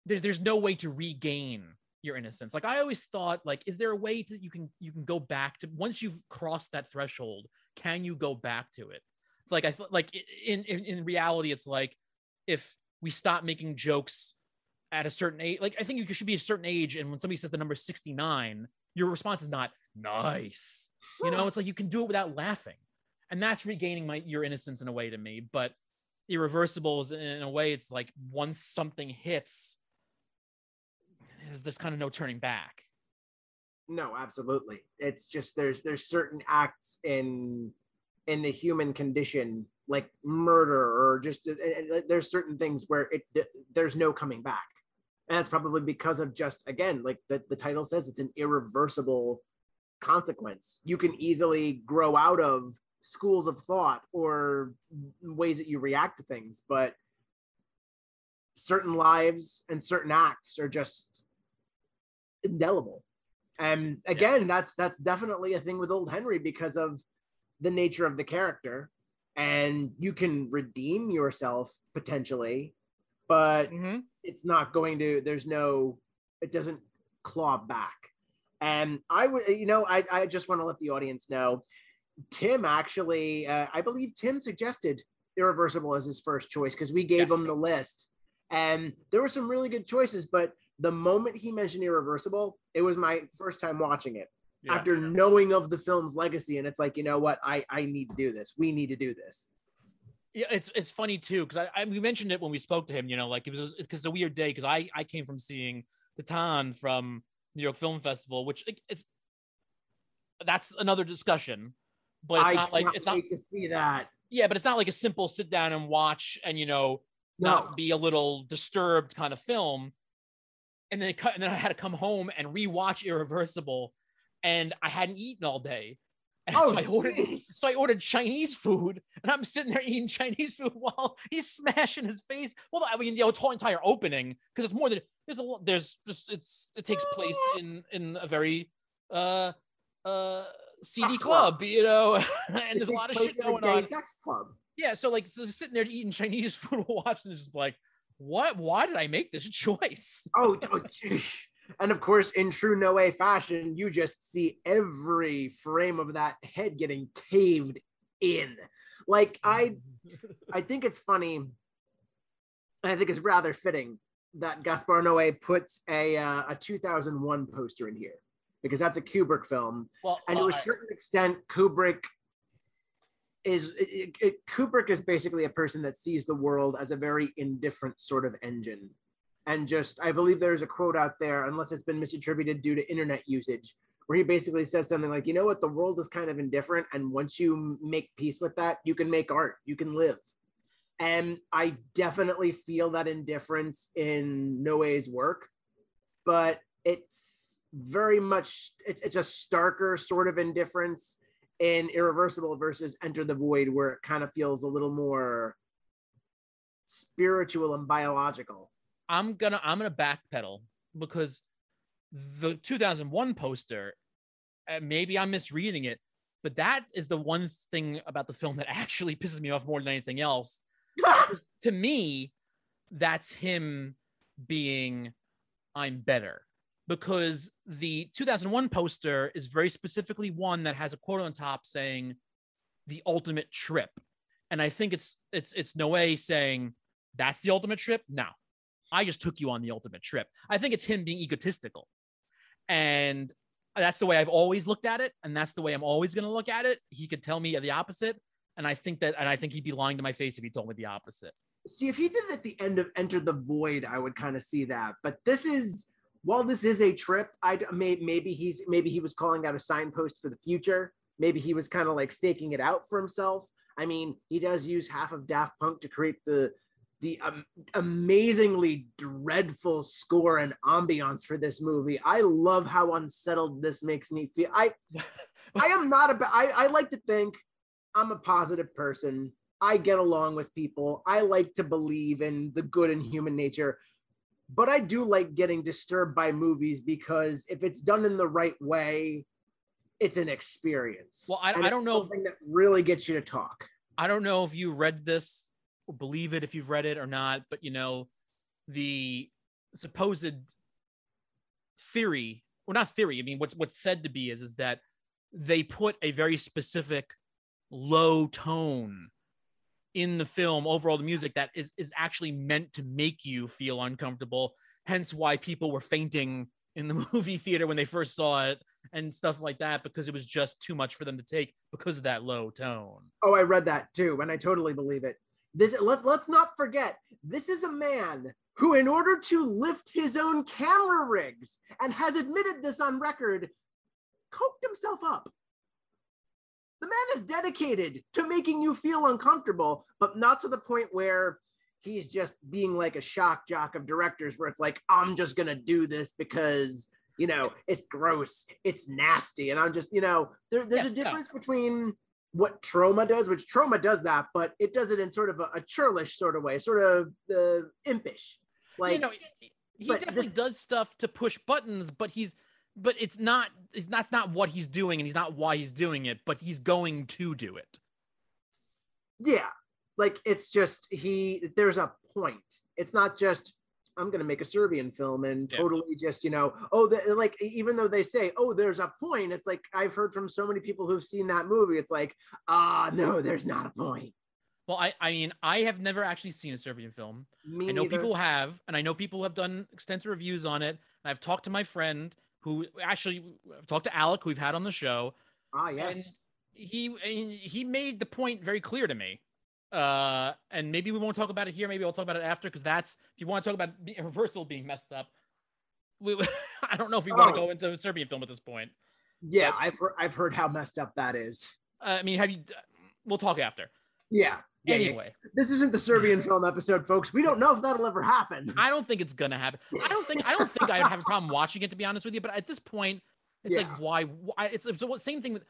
there's there's no way to regain your innocence. Like I always thought, like, is there a way that you can you can go back to once you've crossed that threshold? Can you go back to it? It's like I thought, like in, in in reality, it's like if we stop making jokes at a certain age, like I think you should be a certain age, and when somebody says the number sixty nine, your response is not nice. You know, it's like you can do it without laughing, and that's regaining my your innocence in a way to me. But irreversible is in a way, it's like once something hits, there's this kind of no turning back. No, absolutely. It's just there's there's certain acts in in the human condition like murder or just uh, uh, uh, there's certain things where it there's no coming back. And that's probably because of just again like the, the title says it's an irreversible consequence. You can easily grow out of schools of thought or ways that you react to things but certain lives and certain acts are just indelible. And again yeah. that's that's definitely a thing with old henry because of the nature of the character and you can redeem yourself potentially but mm-hmm. it's not going to there's no it doesn't claw back and i would you know i, I just want to let the audience know tim actually uh, i believe tim suggested irreversible as his first choice because we gave yes. him the list and there were some really good choices but the moment he mentioned irreversible it was my first time watching it yeah. after knowing of the film's legacy and it's like you know what? I i need to do this. We need to do this. Yeah it's it's funny too because I, I, we mentioned it when we spoke to him you know like it was because a weird day because i i came from seeing the Titane from new york film festival which it's that's another discussion but it's I not like it's not to see that. Yeah but it's not like a simple sit down and watch and you know no. not be a little disturbed kind of film. And then it cut and then i had to come home and rewatch irreversible and I hadn't eaten all day. And oh, so I ordered so I ordered Chinese food, and I'm sitting there eating Chinese food while he's smashing his face. Well, I mean, the whole entire opening because it's more than there's a lot. there's just it's it takes place in in a very uh uh seedy club, you know, and there's a lot of shit going on. Sex club. Yeah, so like so sitting there eating Chinese food, watching this, is like, what? Why did I make this choice? Oh, oh and of course, in true Noé fashion, you just see every frame of that head getting caved in. Like I, I think it's funny, and I think it's rather fitting that Gaspar Noé puts a uh, a 2001 poster in here because that's a Kubrick film, well, and to a certain extent, Kubrick is it, it, Kubrick is basically a person that sees the world as a very indifferent sort of engine and just I believe there's a quote out there, unless it's been misattributed due to internet usage, where he basically says something like, you know what, the world is kind of indifferent, and once you make peace with that, you can make art, you can live. And I definitely feel that indifference in Noé's work, but it's very much it's, it's a starker sort of indifference in Irreversible versus Enter the Void, where it kind of feels a little more spiritual and biological. I'm gonna I'm gonna backpedal because the 2001 poster, uh, maybe I'm misreading it, but that is the one thing about the film that actually pisses me off more than anything else. to me, that's him being I'm better because the 2001 poster is very specifically one that has a quote on top saying the ultimate trip. And I think it's it's it's Noé saying that's the ultimate trip. Now, I just took you on the ultimate trip. I think it's him being egotistical. And that's the way I've always looked at it. And that's the way I'm always going to look at it. He could tell me the opposite. And I think that, and I think he'd be lying to my face if he told me the opposite. See, if he did it at the end of Enter the Void, I would kind of see that. But this is, while this is a trip, I may, maybe he's, maybe he was calling out a signpost for the future. Maybe he was kind of like staking it out for himself. I mean, he does use half of Daft Punk to create the the um, amazingly dreadful score and ambiance for this movie. I love how unsettled this makes me feel. I I am not a I, I like to think I'm a positive person. I get along with people. I like to believe in the good in human nature. But I do like getting disturbed by movies because if it's done in the right way, it's an experience. Well, I, I don't know something if, that really gets you to talk. I don't know if you read this believe it if you've read it or not, but you know, the supposed theory, or not theory, I mean, what's what's said to be is is that they put a very specific low tone in the film overall the music that is is actually meant to make you feel uncomfortable hence why people were fainting in the movie theater when they first saw it and stuff like that because it was just too much for them to take because of that low tone. Oh, I read that too, and I totally believe it. This let's let's not forget this is a man who, in order to lift his own camera rigs, and has admitted this on record, coked himself up. The man is dedicated to making you feel uncomfortable, but not to the point where he's just being like a shock jock of directors where it's like, I'm just going to do this because, you know, it's gross, it's nasty. And I'm just, you know, there, there's Yes, a no. difference between what Troma does, which Troma does that, but it does it in sort of a, a churlish sort of way, sort of uh, impish. Like, you know, he- he definitely this- does stuff to push buttons, but he's but it's not it's that's not what he's doing and he's not why he's doing it, but he's going to do it. yeah like it's just he there's a point it's not just i'm gonna make a serbian film and Yeah. totally just you know oh the, like even though they say oh there's a point it's like i've heard from so many people who've seen that movie it's like ah no there's not a point Well, I I mean, I have never actually seen a Serbian film. me I know neither. people have, and I know people have done extensive reviews on it. And I've talked to my friend who actually I've talked to Alec, who we've had on the show, ah yes he he made the point very clear to me. Uh, and maybe we won't talk about it here. Maybe I'll talk about it after because that's if you want to talk about be- reversal being messed up. We, I don't know if we want Oh. to go into a Serbian film at this point. yeah i've heard i've heard how messed up that is Uh, I mean, have you? We'll talk after. yeah Yeah, yeah. Anyway, this isn't the serbian film episode folks we don't know if that'll ever happen I don't think it's gonna happen. I don't think I don't think I'd have a problem watching it to be honest with you. But at this point, it's like why? why it's, it's the same thing with.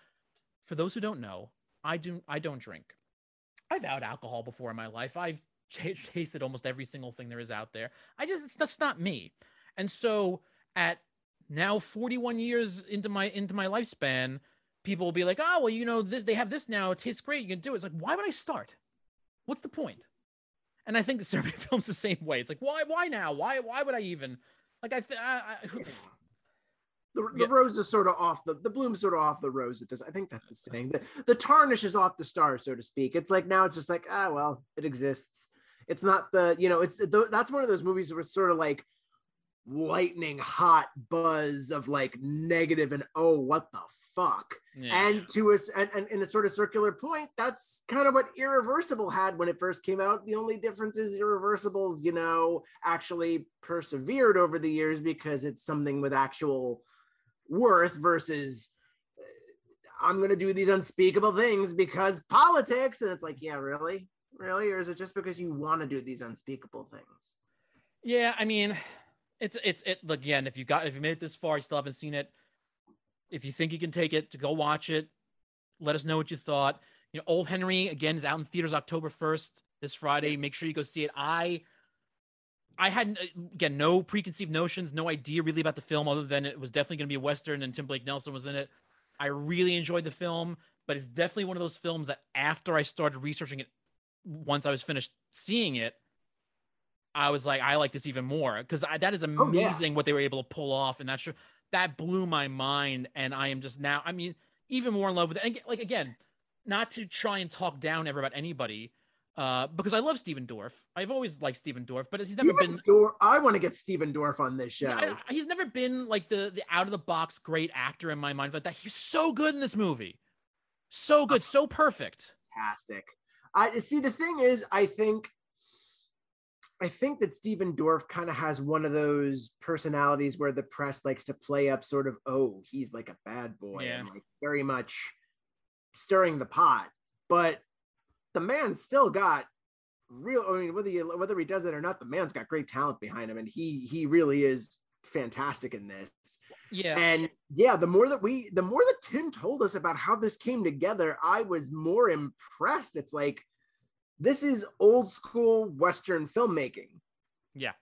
For those who don't know, I do I don't drink. I've had alcohol before in my life. I've ch- tasted almost every single thing there is out there. I just it's that's not me. And so at now 41 years into my into my lifespan, people will be like, oh well, you know this they have this now. It tastes great. You can do it. It's like why would I start? What's the point? And I think the Serbian film's the same way. It's like why why now? Why why would I even like I, th- I, I the, the Yeah. rose is sort of off the the bloom's sort of off the rose at this. I think that's the saying. The, the tarnish is off the star, so to speak. It's like now it's just like ah well, it exists. It's not the you know it's th- that's one of those movies where it's sort of like lightning hot buzz of like negative and oh what the fuck yeah. and to us and, and in a sort of circular point that's kind of what irreversible had when it first came out the only difference is irreversibles you know actually persevered over the years because it's something with actual worth versus uh, i'm going to do these unspeakable things because politics and it's like yeah really really or is it just because you want to do these unspeakable things Yeah, I mean, it's it's it again. If you got if you made it this far, you still haven't seen it. If you think you can take it, to go watch it. Let us know what you thought. You know, Old Henry again is out in theaters October first this Friday. Make sure you go see it. I I had uh, again no preconceived notions, no idea really about the film other than it was definitely going to be a western and Tim Blake Nelson was in it. I really enjoyed the film, but it's definitely one of those films that after I started researching it, once I was finished seeing it, I was like, I like this even more because that is Oh, yeah. amazing what they were able to pull off, and that sure that blew my mind. And I am just now, I mean, even more in love with it. And like again, not to try and talk down ever about anybody, uh, because I love Stephen Dorff. I've always liked Stephen Dorff, but he's never Stephen been. I want to get Stephen dorff on this show I- I- he's never been like the the out of the box great actor in my mind like that. He's so good in this movie, so good, so perfect. fantastic. I see. The thing is, I think, I think that Stephen Dorff kind of has one of those personalities where the press likes to play up, sort of, oh, he's like a bad boy, Yeah. and like very much stirring the pot. But the man still got real. I mean, whether you whether he does it or not, the man's got great talent behind him, and he he really is fantastic in this. Yeah, And yeah, the more that we, the more that Tim told us about how this came together, I was more impressed. It's like, this is old school Western filmmaking. Yeah.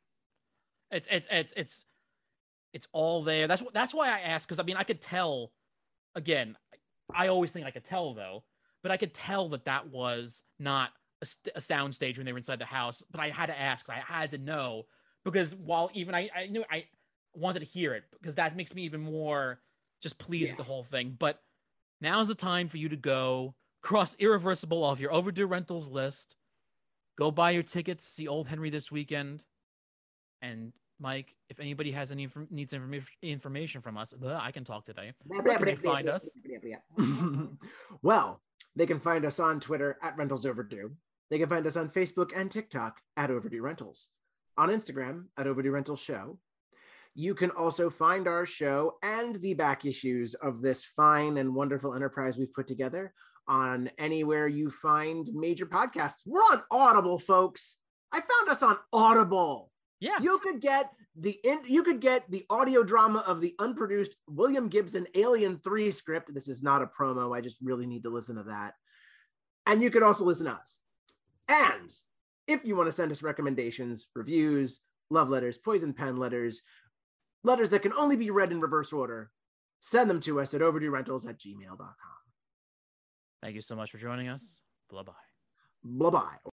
It's it's it's it's it's all there. That's what that's why I asked because I mean I could tell. Again, I always think I could tell though, but I could tell that that was not a, st- a sound stage when they were inside the house. But I had to ask. I had to know because while even I I knew I wanted to hear it because that makes me even more just pleased Yeah. with the whole thing. But now's the time for you to go cross irreversible off your overdue rentals list. Go buy your tickets, see Old Henry this weekend. And Mike, if anybody has any inf- needs information information from us, I can talk today. Where can they find us? well, they can find us on Twitter at Rentals Overdue. They can find us on Facebook and TikTok at Overdue Rentals. On Instagram at Overdue Rentals Show. You can also find our show and the back issues of this fine and wonderful enterprise we've put together on anywhere you find major podcasts. We're on Audible, folks. I found us on Audible. Yeah. You could get the in, you could get the audio drama of the unproduced William Gibson Alien 3 script. This is not a promo. I just really need to listen to that. And you could also listen to us. And if you want to send us recommendations, reviews, love letters, poison pen letters, letters that can only be read in reverse order, send them to us at overduerentals at gmail.com. Thank you so much for joining us. Bye bye. Bye bye.